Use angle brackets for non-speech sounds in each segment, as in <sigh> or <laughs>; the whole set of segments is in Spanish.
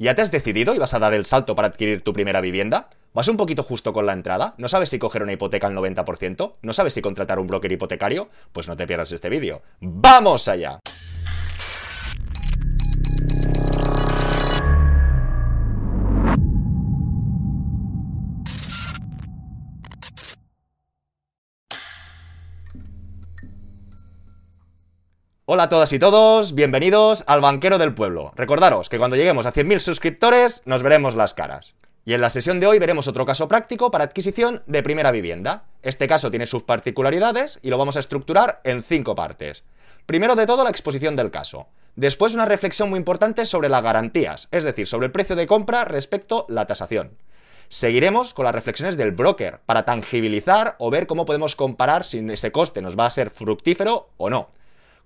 ¿Ya te has decidido y vas a dar el salto para adquirir tu primera vivienda? ¿Vas un poquito justo con la entrada? ¿No sabes si coger una hipoteca al 90%? ¿No sabes si contratar un broker hipotecario? Pues no te pierdas este vídeo. ¡Vamos allá! Hola a todas y todos, bienvenidos al Banquero del Pueblo. Recordaros que cuando lleguemos a 100.000 suscriptores nos veremos las caras. Y en la sesión de hoy veremos otro caso práctico para adquisición de primera vivienda. Este caso tiene sus particularidades y lo vamos a estructurar en cinco partes. Primero de todo la exposición del caso. Después una reflexión muy importante sobre las garantías, es decir, sobre el precio de compra respecto a la tasación. Seguiremos con las reflexiones del broker para tangibilizar o ver cómo podemos comparar si ese coste nos va a ser fructífero o no.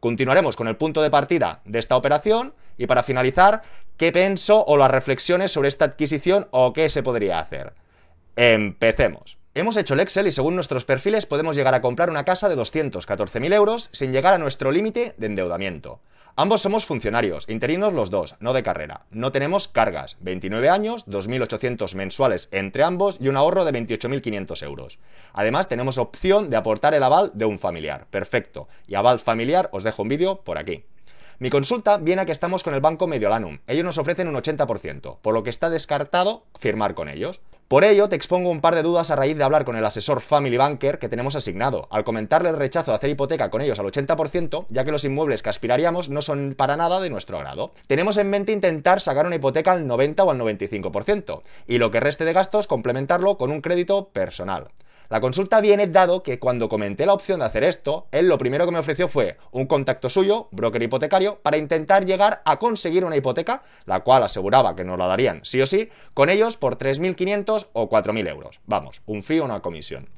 Continuaremos con el punto de partida de esta operación y para finalizar, qué pienso o las reflexiones sobre esta adquisición o qué se podría hacer. Empecemos. Hemos hecho el Excel y según nuestros perfiles podemos llegar a comprar una casa de 214.000 euros sin llegar a nuestro límite de endeudamiento. Ambos somos funcionarios, interinos los dos, no de carrera. No tenemos cargas, 29 años, 2.800 mensuales entre ambos y un ahorro de 28.500 euros. Además tenemos opción de aportar el aval de un familiar. Perfecto. Y aval familiar os dejo un vídeo por aquí. Mi consulta viene a que estamos con el banco Mediolanum. Ellos nos ofrecen un 80%, por lo que está descartado firmar con ellos. Por ello, te expongo un par de dudas a raíz de hablar con el asesor Family Banker que tenemos asignado, al comentarle el rechazo de hacer hipoteca con ellos al 80%, ya que los inmuebles que aspiraríamos no son para nada de nuestro agrado. Tenemos en mente intentar sacar una hipoteca al 90 o al 95%, y lo que reste de gastos complementarlo con un crédito personal. La consulta viene dado que cuando comenté la opción de hacer esto, él lo primero que me ofreció fue un contacto suyo, broker hipotecario, para intentar llegar a conseguir una hipoteca, la cual aseguraba que nos la darían sí o sí, con ellos por 3.500 o 4.000 euros. Vamos, un fee o una comisión.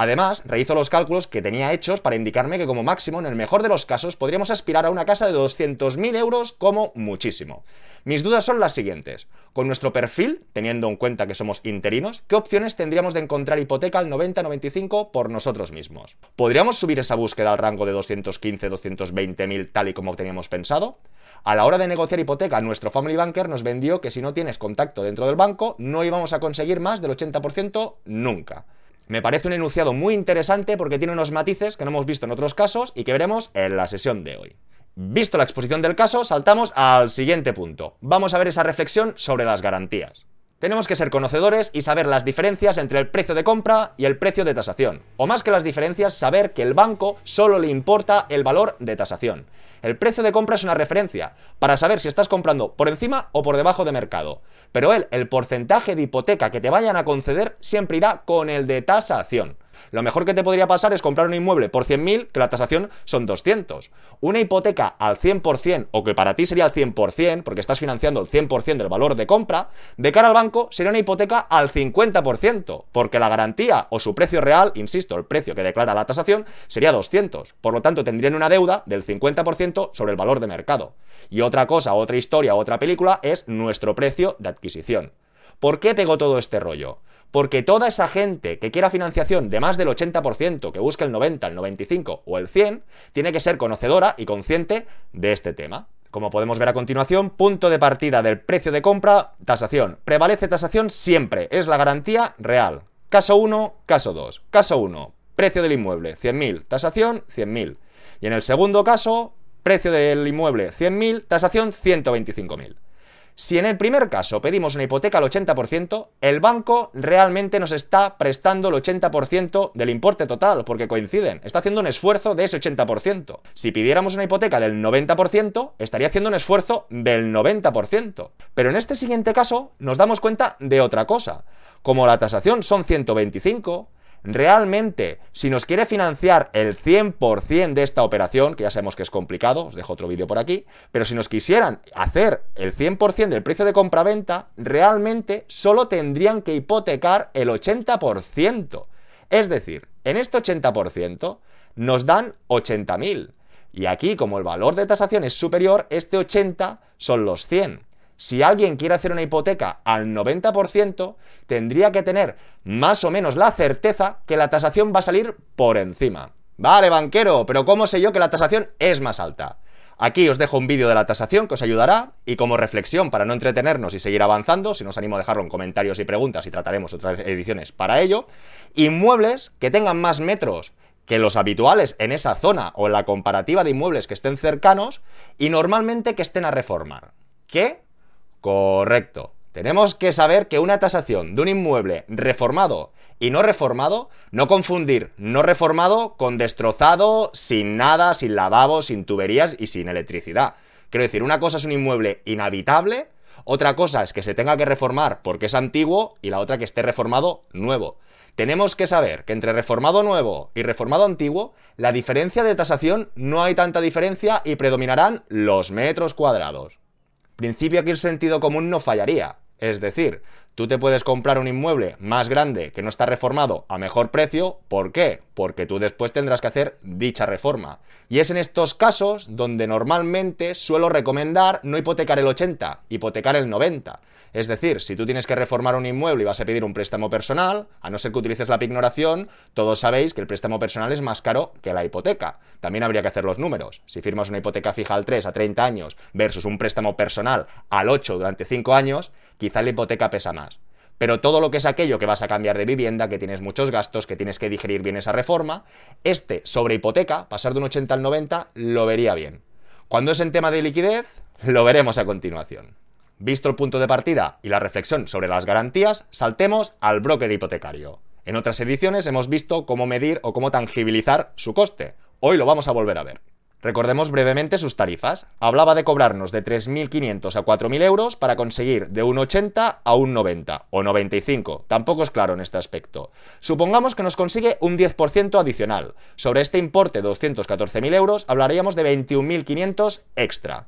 Además, rehizo los cálculos que tenía hechos para indicarme que como máximo, en el mejor de los casos, podríamos aspirar a una casa de 200.000 euros como muchísimo. Mis dudas son las siguientes. Con nuestro perfil, teniendo en cuenta que somos interinos, ¿qué opciones tendríamos de encontrar hipoteca al 90-95 por nosotros mismos? ¿Podríamos subir esa búsqueda al rango de 215-220.000 tal y como teníamos pensado? A la hora de negociar hipoteca, nuestro Family Banker nos vendió que si no tienes contacto dentro del banco, no íbamos a conseguir más del 80% nunca. Me parece un enunciado muy interesante porque tiene unos matices que no hemos visto en otros casos y que veremos en la sesión de hoy. Visto la exposición del caso, saltamos al siguiente punto. Vamos a ver esa reflexión sobre las garantías. Tenemos que ser conocedores y saber las diferencias entre el precio de compra y el precio de tasación. O más que las diferencias, saber que el banco solo le importa el valor de tasación. El precio de compra es una referencia para saber si estás comprando por encima o por debajo de mercado. Pero él, el porcentaje de hipoteca que te vayan a conceder siempre irá con el de tasación. Lo mejor que te podría pasar es comprar un inmueble por 100.000, que la tasación son 200. Una hipoteca al 100%, o que para ti sería al 100%, porque estás financiando el 100% del valor de compra, de cara al banco sería una hipoteca al 50%, porque la garantía o su precio real, insisto, el precio que declara la tasación, sería 200. Por lo tanto, tendrían una deuda del 50% sobre el valor de mercado. Y otra cosa, otra historia, otra película es nuestro precio de adquisición. ¿Por qué pegó todo este rollo? Porque toda esa gente que quiera financiación de más del 80%, que busque el 90, el 95 o el 100, tiene que ser conocedora y consciente de este tema. Como podemos ver a continuación, punto de partida del precio de compra, tasación. Prevalece tasación siempre, es la garantía real. Caso 1, caso 2. Caso 1, precio del inmueble, 100.000, tasación, 100.000. Y en el segundo caso, precio del inmueble, 100.000, tasación, 125.000. Si en el primer caso pedimos una hipoteca al 80%, el banco realmente nos está prestando el 80% del importe total, porque coinciden, está haciendo un esfuerzo de ese 80%. Si pidiéramos una hipoteca del 90%, estaría haciendo un esfuerzo del 90%. Pero en este siguiente caso nos damos cuenta de otra cosa. Como la tasación son 125, realmente, si nos quiere financiar el 100% de esta operación, que ya sabemos que es complicado, os dejo otro vídeo por aquí, pero si nos quisieran hacer el 100% del precio de compra-venta, realmente solo tendrían que hipotecar el 80%. Es decir, en este 80% nos dan 80.000. Y aquí, como el valor de tasación es superior, este 80 son los 100 si alguien quiere hacer una hipoteca al 90%, tendría que tener más o menos la certeza que la tasación va a salir por encima. Vale, banquero, pero ¿cómo sé yo que la tasación es más alta? Aquí os dejo un vídeo de la tasación que os ayudará y como reflexión para no entretenernos y seguir avanzando, si nos animo a dejarlo en comentarios y preguntas y trataremos otras ediciones para ello, inmuebles que tengan más metros que los habituales en esa zona o en la comparativa de inmuebles que estén cercanos y normalmente que estén a reformar. ¿Qué? Correcto. Tenemos que saber que una tasación de un inmueble reformado y no reformado, no confundir no reformado con destrozado, sin nada, sin lavabo, sin tuberías y sin electricidad. Quiero decir, una cosa es un inmueble inhabitable, otra cosa es que se tenga que reformar porque es antiguo y la otra que esté reformado nuevo. Tenemos que saber que entre reformado nuevo y reformado antiguo, la diferencia de tasación no hay tanta diferencia y predominarán los metros cuadrados. Principio aquí el sentido común no fallaría. Es decir, Tú te puedes comprar un inmueble más grande que no está reformado a mejor precio. ¿Por qué? Porque tú después tendrás que hacer dicha reforma. Y es en estos casos donde normalmente suelo recomendar no hipotecar el 80, hipotecar el 90. Es decir, si tú tienes que reformar un inmueble y vas a pedir un préstamo personal, a no ser que utilices la pignoración, todos sabéis que el préstamo personal es más caro que la hipoteca. También habría que hacer los números. Si firmas una hipoteca fija al 3 a 30 años versus un préstamo personal al 8 durante 5 años, quizá la hipoteca pesa más. Pero todo lo que es aquello que vas a cambiar de vivienda, que tienes muchos gastos, que tienes que digerir bien esa reforma, este sobre hipoteca, pasar de un 80 al 90, lo vería bien. Cuando es en tema de liquidez, lo veremos a continuación. Visto el punto de partida y la reflexión sobre las garantías, saltemos al broker hipotecario. En otras ediciones hemos visto cómo medir o cómo tangibilizar su coste. Hoy lo vamos a volver a ver. Recordemos brevemente sus tarifas. Hablaba de cobrarnos de 3.500 a 4.000 euros para conseguir de un 80 a un 90 o 95. Tampoco es claro en este aspecto. Supongamos que nos consigue un 10% adicional. Sobre este importe de 214.000 euros hablaríamos de 21.500 extra.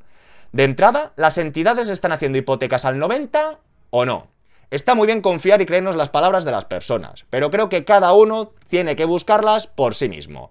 De entrada, ¿las entidades están haciendo hipotecas al 90 o no? Está muy bien confiar y creernos las palabras de las personas, pero creo que cada uno tiene que buscarlas por sí mismo.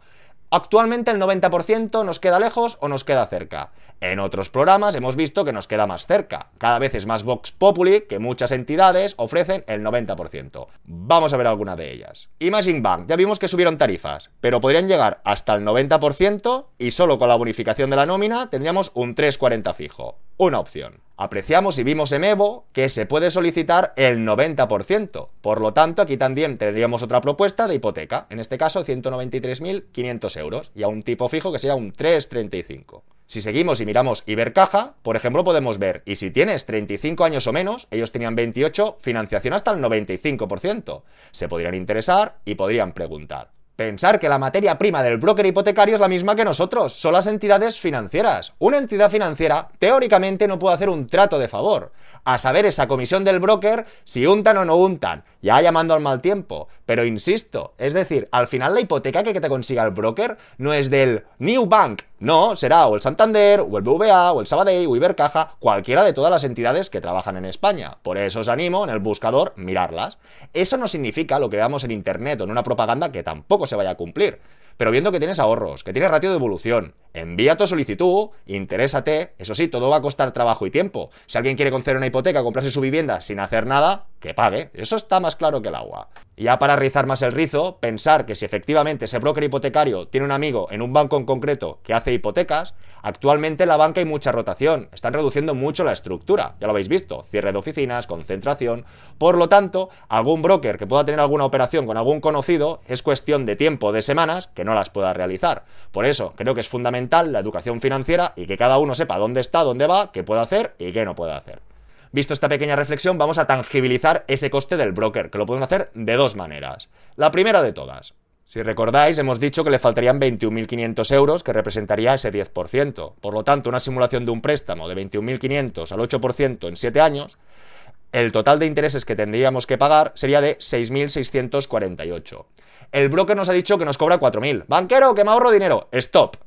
Actualmente el 90% nos queda lejos o nos queda cerca. En otros programas hemos visto que nos queda más cerca. Cada vez es más Vox Populi que muchas entidades ofrecen el 90%. Vamos a ver alguna de ellas. Imagine Bank, ya vimos que subieron tarifas, pero podrían llegar hasta el 90% y solo con la bonificación de la nómina tendríamos un 3,40 fijo. Una opción. Apreciamos y vimos en Evo que se puede solicitar el 90%. Por lo tanto, aquí también tendríamos otra propuesta de hipoteca, en este caso 193.500 euros, y a un tipo fijo que sería un 3,35. Si seguimos y miramos Ibercaja, por ejemplo, podemos ver, y si tienes 35 años o menos, ellos tenían 28, financiación hasta el 95%. Se podrían interesar y podrían preguntar. Pensar que la materia prima del broker hipotecario es la misma que nosotros, son las entidades financieras. Una entidad financiera teóricamente no puede hacer un trato de favor, a saber esa comisión del broker si untan o no untan, ya llamando al mal tiempo. Pero insisto, es decir, al final la hipoteca que te consiga el broker no es del New Bank, no, será o el Santander, o el BVA, o el Sabadell, o Ibercaja, cualquiera de todas las entidades que trabajan en España. Por eso os animo en el buscador mirarlas. Eso no significa lo que veamos en internet o en una propaganda que tampoco se vaya a cumplir. Pero viendo que tienes ahorros, que tienes ratio de evolución, envía tu solicitud, interésate, eso sí, todo va a costar trabajo y tiempo. Si alguien quiere conceder una hipoteca, comprarse su vivienda sin hacer nada, que pague. Eso está más claro que el agua. Y ya para rizar más el rizo, pensar que si efectivamente ese broker hipotecario tiene un amigo en un banco en concreto que hace hipotecas, actualmente en la banca hay mucha rotación, están reduciendo mucho la estructura, ya lo habéis visto, cierre de oficinas, concentración. Por lo tanto, algún broker que pueda tener alguna operación con algún conocido es cuestión de tiempo, de semanas, que no las pueda realizar. Por eso, creo que es fundamental la educación financiera y que cada uno sepa dónde está, dónde va, qué puede hacer y qué no puede hacer. Visto esta pequeña reflexión, vamos a tangibilizar ese coste del broker, que lo podemos hacer de dos maneras. La primera de todas. Si recordáis, hemos dicho que le faltarían 21.500 euros, que representaría ese 10%. Por lo tanto, una simulación de un préstamo de 21.500 al 8% en 7 años, el total de intereses que tendríamos que pagar sería de 6.648. El broker nos ha dicho que nos cobra 4.000. Banquero, que me ahorro dinero. Stop.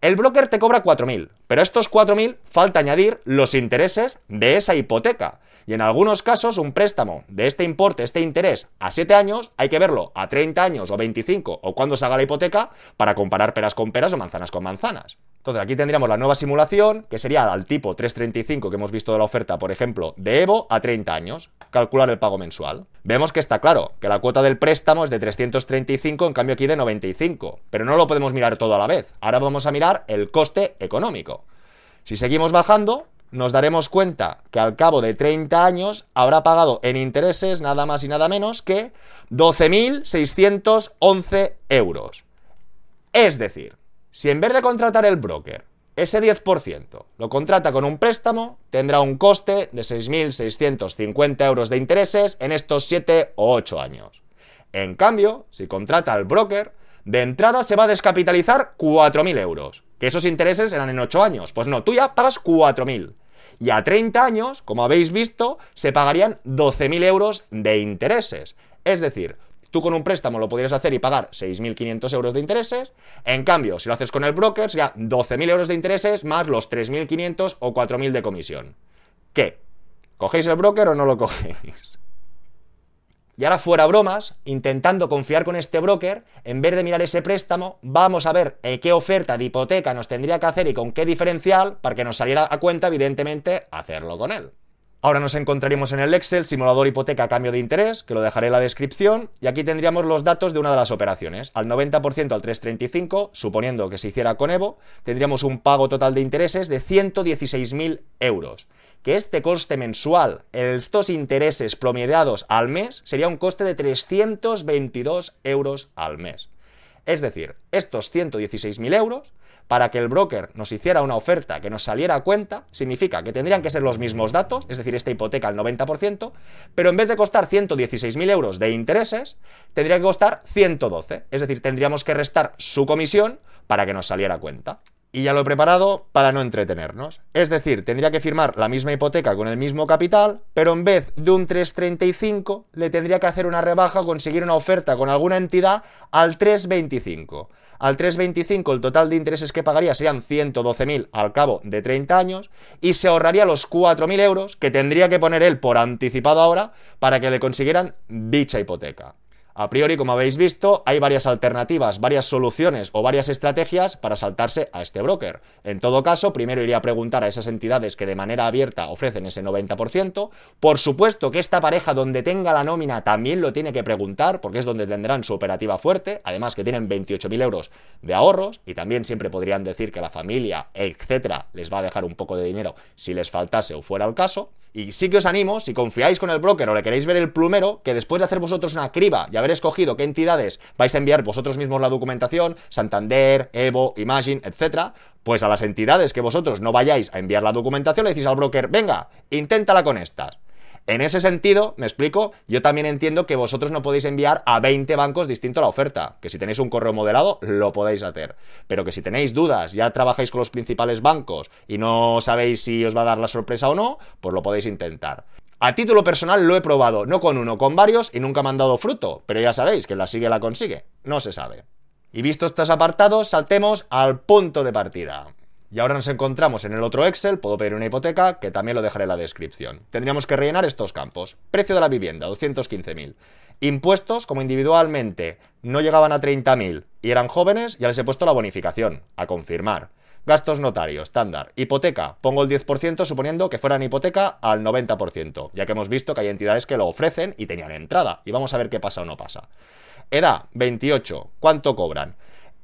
El broker te cobra 4.000, pero estos 4.000 falta añadir los intereses de esa hipoteca. Y en algunos casos un préstamo de este importe, este interés, a 7 años, hay que verlo a 30 años o 25 o cuando se haga la hipoteca para comparar peras con peras o manzanas con manzanas. Entonces aquí tendríamos la nueva simulación, que sería al tipo 335 que hemos visto de la oferta, por ejemplo, de Evo a 30 años. Calcular el pago mensual. Vemos que está claro, que la cuota del préstamo es de 335, en cambio aquí de 95. Pero no lo podemos mirar todo a la vez. Ahora vamos a mirar el coste económico. Si seguimos bajando, nos daremos cuenta que al cabo de 30 años habrá pagado en intereses nada más y nada menos que 12.611 euros. Es decir, si en vez de contratar el broker, ese 10% lo contrata con un préstamo, tendrá un coste de 6.650 euros de intereses en estos 7 o 8 años. En cambio, si contrata al broker, de entrada se va a descapitalizar 4.000 euros. Que esos intereses eran en 8 años. Pues no, tú ya pagas 4.000. Y a 30 años, como habéis visto, se pagarían 12.000 euros de intereses. Es decir, tú con un préstamo lo podrías hacer y pagar 6.500 euros de intereses. En cambio, si lo haces con el broker, sería 12.000 euros de intereses más los 3.500 o 4.000 de comisión. ¿Qué? ¿Cogéis el broker o no lo cogéis? Y ahora fuera bromas, intentando confiar con este broker, en vez de mirar ese préstamo, vamos a ver eh, qué oferta de hipoteca nos tendría que hacer y con qué diferencial para que nos saliera a cuenta, evidentemente, hacerlo con él. Ahora nos encontraríamos en el Excel simulador hipoteca a cambio de interés, que lo dejaré en la descripción, y aquí tendríamos los datos de una de las operaciones. Al 90% al 335, suponiendo que se hiciera con Evo, tendríamos un pago total de intereses de 116.000 euros que este coste mensual, estos intereses promediados al mes, sería un coste de 322 euros al mes. Es decir, estos 116.000 euros, para que el broker nos hiciera una oferta que nos saliera a cuenta, significa que tendrían que ser los mismos datos, es decir, esta hipoteca al 90%, pero en vez de costar 116.000 euros de intereses, tendría que costar 112, es decir, tendríamos que restar su comisión para que nos saliera a cuenta y ya lo he preparado para no entretenernos. Es decir, tendría que firmar la misma hipoteca con el mismo capital, pero en vez de un 335 le tendría que hacer una rebaja o conseguir una oferta con alguna entidad al 325. Al 325 el total de intereses que pagaría serían 112.000 al cabo de 30 años y se ahorraría los 4.000 euros que tendría que poner él por anticipado ahora para que le consiguieran dicha hipoteca. A priori, como habéis visto, hay varias alternativas, varias soluciones o varias estrategias para saltarse a este broker. En todo caso, primero iría a preguntar a esas entidades que de manera abierta ofrecen ese 90%. Por supuesto que esta pareja donde tenga la nómina también lo tiene que preguntar, porque es donde tendrán su operativa fuerte, además que tienen 28.000 euros de ahorros y también siempre podrían decir que la familia, etcétera, les va a dejar un poco de dinero si les faltase o fuera el caso. Y sí que os animo, si confiáis con el broker o le queréis ver el plumero, que después de hacer vosotros una criba y haber escogido qué entidades vais a enviar vosotros mismos la documentación, Santander, Evo, Imagine, etc., pues a las entidades que vosotros no vayáis a enviar la documentación le decís al broker, venga, inténtala con estas. En ese sentido, me explico, yo también entiendo que vosotros no podéis enviar a 20 bancos distinto la oferta, que si tenéis un correo modelado lo podéis hacer, pero que si tenéis dudas, ya trabajáis con los principales bancos y no sabéis si os va a dar la sorpresa o no, pues lo podéis intentar. A título personal lo he probado, no con uno, con varios y nunca me han dado fruto, pero ya sabéis que la sigue la consigue, no se sabe. Y visto estos apartados, saltemos al punto de partida. Y ahora nos encontramos en el otro Excel, puedo pedir una hipoteca, que también lo dejaré en la descripción. Tendríamos que rellenar estos campos. Precio de la vivienda, 215.000. Impuestos, como individualmente no llegaban a 30.000 y eran jóvenes, ya les he puesto la bonificación, a confirmar. Gastos notarios, estándar. Hipoteca, pongo el 10% suponiendo que fueran hipoteca al 90%, ya que hemos visto que hay entidades que lo ofrecen y tenían entrada. Y vamos a ver qué pasa o no pasa. Edad, 28. ¿Cuánto cobran?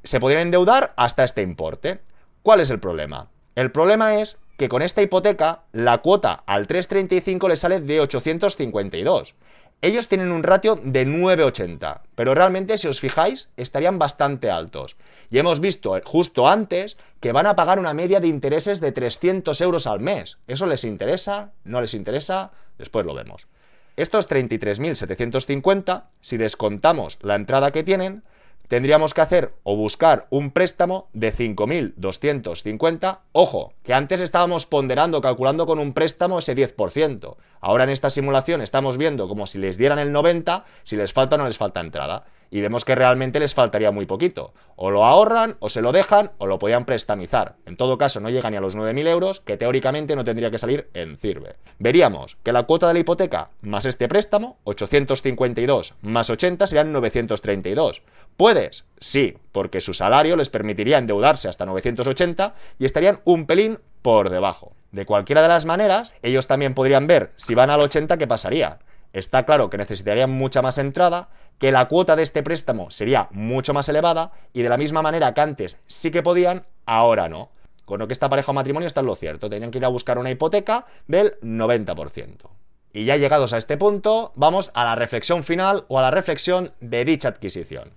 Se podrían endeudar hasta este importe. ¿Cuál es el problema? El problema es que con esta hipoteca la cuota al 335 le sale de 852. Ellos tienen un ratio de 9,80, pero realmente si os fijáis estarían bastante altos. Y hemos visto justo antes que van a pagar una media de intereses de 300 euros al mes. ¿Eso les interesa? ¿No les interesa? Después lo vemos. Estos 33.750, si descontamos la entrada que tienen, tendríamos que hacer o buscar un préstamo de 5.250. Ojo, que antes estábamos ponderando, calculando con un préstamo ese 10%. Ahora en esta simulación estamos viendo como si les dieran el 90, si les falta o no les falta entrada y vemos que realmente les faltaría muy poquito. O lo ahorran, o se lo dejan, o lo podían prestamizar. En todo caso, no llegan ni a los 9.000 euros, que teóricamente no tendría que salir en CIRBE. Veríamos que la cuota de la hipoteca más este préstamo, 852 más 80 serían 932. ¿Puedes? Sí, porque su salario les permitiría endeudarse hasta 980 y estarían un pelín por debajo. De cualquiera de las maneras, ellos también podrían ver si van al 80 qué pasaría. Está claro que necesitarían mucha más entrada, que la cuota de este préstamo sería mucho más elevada y de la misma manera que antes sí que podían, ahora no. con lo que esta pareja o matrimonio está en lo cierto. Tenían que ir a buscar una hipoteca del 90%. Y ya llegados a este punto, vamos a la reflexión final o a la reflexión de dicha adquisición.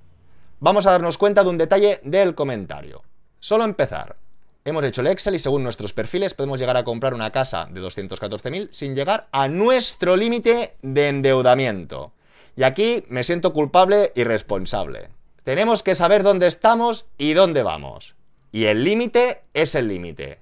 Vamos a darnos cuenta de un detalle del comentario. Solo empezar. Hemos hecho el Excel y según nuestros perfiles podemos llegar a comprar una casa de 214.000 sin llegar a nuestro límite de endeudamiento. Y aquí me siento culpable y responsable. Tenemos que saber dónde estamos y dónde vamos. Y el límite es el límite.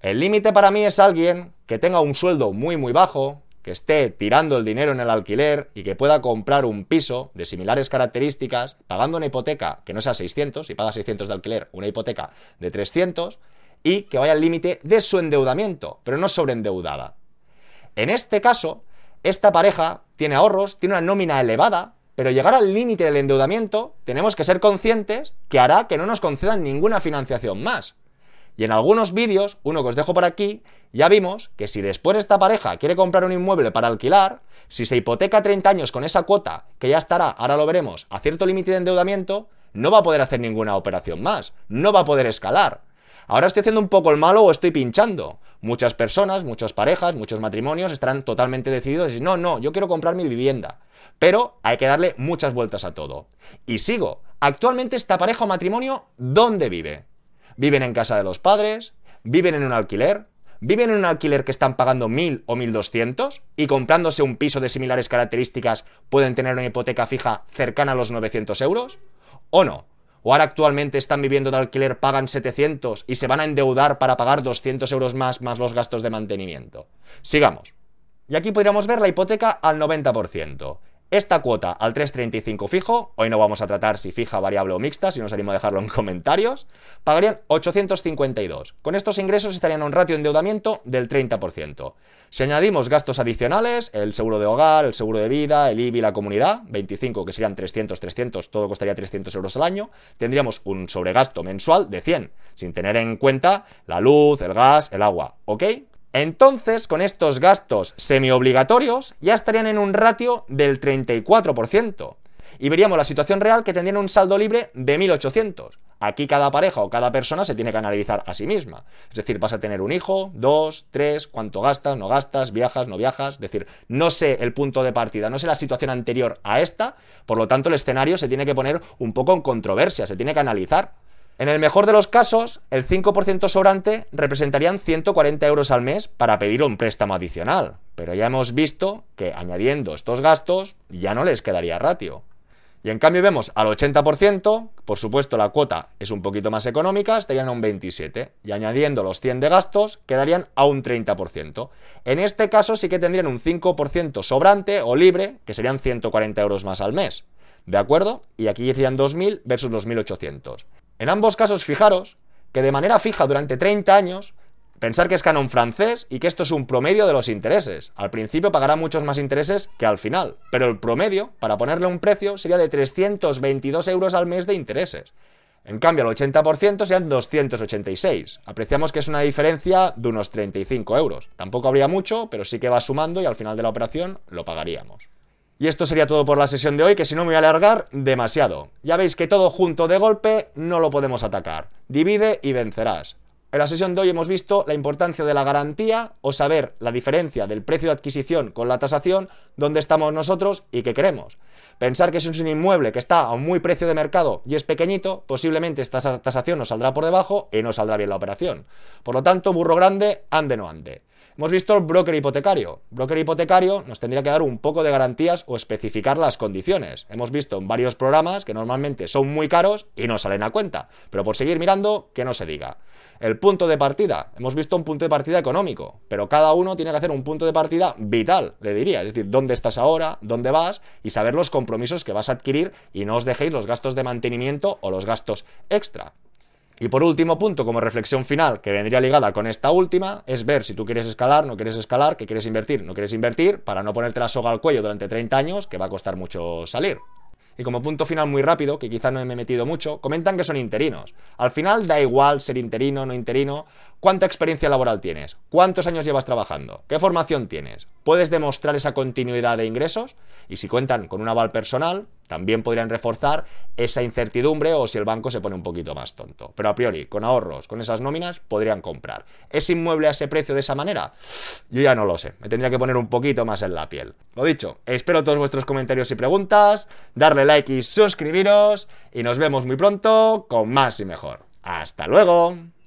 El límite para mí es alguien que tenga un sueldo muy muy bajo, que esté tirando el dinero en el alquiler y que pueda comprar un piso de similares características, pagando una hipoteca que no sea 600, y paga 600 de alquiler, una hipoteca de 300, y que vaya al límite de su endeudamiento, pero no sobreendeudada. En este caso, esta pareja tiene ahorros, tiene una nómina elevada, pero llegar al límite del endeudamiento tenemos que ser conscientes que hará que no nos concedan ninguna financiación más. Y en algunos vídeos, uno que os dejo por aquí, ya vimos que si después esta pareja quiere comprar un inmueble para alquilar, si se hipoteca 30 años con esa cuota, que ya estará, ahora lo veremos, a cierto límite de endeudamiento, no va a poder hacer ninguna operación más, no va a poder escalar. Ahora estoy haciendo un poco el malo o estoy pinchando. Muchas personas, muchas parejas, muchos matrimonios estarán totalmente decididos y decir, no, no, yo quiero comprar mi vivienda. Pero hay que darle muchas vueltas a todo. Y sigo. Actualmente esta pareja o matrimonio, ¿dónde vive? ¿Viven en casa de los padres? ¿Viven en un alquiler? ¿Viven en un alquiler que están pagando 1.000 o 1.200 y comprándose un piso de similares características pueden tener una hipoteca fija cercana a los 900 euros? ¿O no? O ahora actualmente están viviendo de alquiler, pagan 700 y se van a endeudar para pagar 200 euros más más los gastos de mantenimiento. Sigamos. Y aquí podríamos ver la hipoteca al 90%. Esta cuota al 3,35 fijo, hoy no vamos a tratar si fija, variable o mixta, si nos animo a dejarlo en <laughs> comentarios, pagarían 852. Con estos ingresos estarían a un ratio de endeudamiento del 30%. Si añadimos gastos adicionales, el seguro de hogar, el seguro de vida, el IBI, la comunidad, 25 que serían 300, 300, todo costaría 300 euros al año, tendríamos un sobregasto mensual de 100, sin tener en cuenta la luz, el gas, el agua, ¿ok? Entonces, con estos gastos semiobligatorios, ya estarían en un ratio del 34%. Y veríamos la situación real que tendrían un saldo libre de 1.800. Aquí cada pareja o cada persona se tiene que analizar a sí misma. Es decir, vas a tener un hijo, dos, tres, cuánto gastas, no gastas, viajas, no viajas. Es decir, no sé el punto de partida, no sé la situación anterior a esta. Por lo tanto, el escenario se tiene que poner un poco en controversia, se tiene que analizar. En el mejor de los casos, el 5% sobrante representarían 140 euros al mes para pedir un préstamo adicional, pero ya hemos visto que añadiendo estos gastos ya no les quedaría ratio. Y en cambio vemos al 80%, por supuesto la cuota es un poquito más económica, estarían a un 27%, y añadiendo los 100 de gastos quedarían a un 30%. En este caso sí que tendrían un 5% sobrante o libre, que serían 140 euros más al mes. ¿De acuerdo? Y aquí irían 2.000 versus los 1.800. En ambos casos, fijaros que de manera fija durante 30 años, pensar que es canon francés y que esto es un promedio de los intereses. Al principio pagará muchos más intereses que al final, pero el promedio, para ponerle un precio, sería de 322 euros al mes de intereses. En cambio, el 80% serían 286. Apreciamos que es una diferencia de unos 35 euros. Tampoco habría mucho, pero sí que va sumando y al final de la operación lo pagaríamos. Y esto sería todo por la sesión de hoy, que si no me voy a alargar demasiado. Ya veis que todo junto de golpe no lo podemos atacar. Divide y vencerás. En la sesión de hoy hemos visto la importancia de la garantía o saber la diferencia del precio de adquisición con la tasación, dónde estamos nosotros y qué queremos. Pensar que si es un inmueble que está a un muy precio de mercado y es pequeñito, posiblemente esta tasación nos saldrá por debajo y no saldrá bien la operación. Por lo tanto, burro grande, ande no ande. Hemos visto el broker hipotecario. Broker hipotecario nos tendría que dar un poco de garantías o especificar las condiciones. Hemos visto en varios programas que normalmente son muy caros y no salen a cuenta. Pero por seguir mirando, que no se diga. El punto de partida. Hemos visto un punto de partida económico, pero cada uno tiene que hacer un punto de partida vital, le diría. Es decir, dónde estás ahora, dónde vas y saber los compromisos que vas a adquirir y no os dejéis los gastos de mantenimiento o los gastos extra. Y por último punto, como reflexión final, que vendría ligada con esta última, es ver si tú quieres escalar, no quieres escalar, que quieres invertir, no quieres invertir, para no ponerte la soga al cuello durante 30 años, que va a costar mucho salir. Y como punto final muy rápido, que quizá no me he metido mucho, comentan que son interinos. Al final da igual ser interino, no interino. ¿Cuánta experiencia laboral tienes? ¿Cuántos años llevas trabajando? ¿Qué formación tienes? ¿Puedes demostrar esa continuidad de ingresos? Y si cuentan con un aval personal, también podrían reforzar esa incertidumbre o si el banco se pone un poquito más tonto. Pero a priori, con ahorros, con esas nóminas, podrían comprar. ¿Es inmueble a ese precio de esa manera? Yo ya no lo sé. Me tendría que poner un poquito más en la piel. Lo dicho, espero todos vuestros comentarios y preguntas, darle like y suscribiros y nos vemos muy pronto con más y mejor. ¡Hasta luego!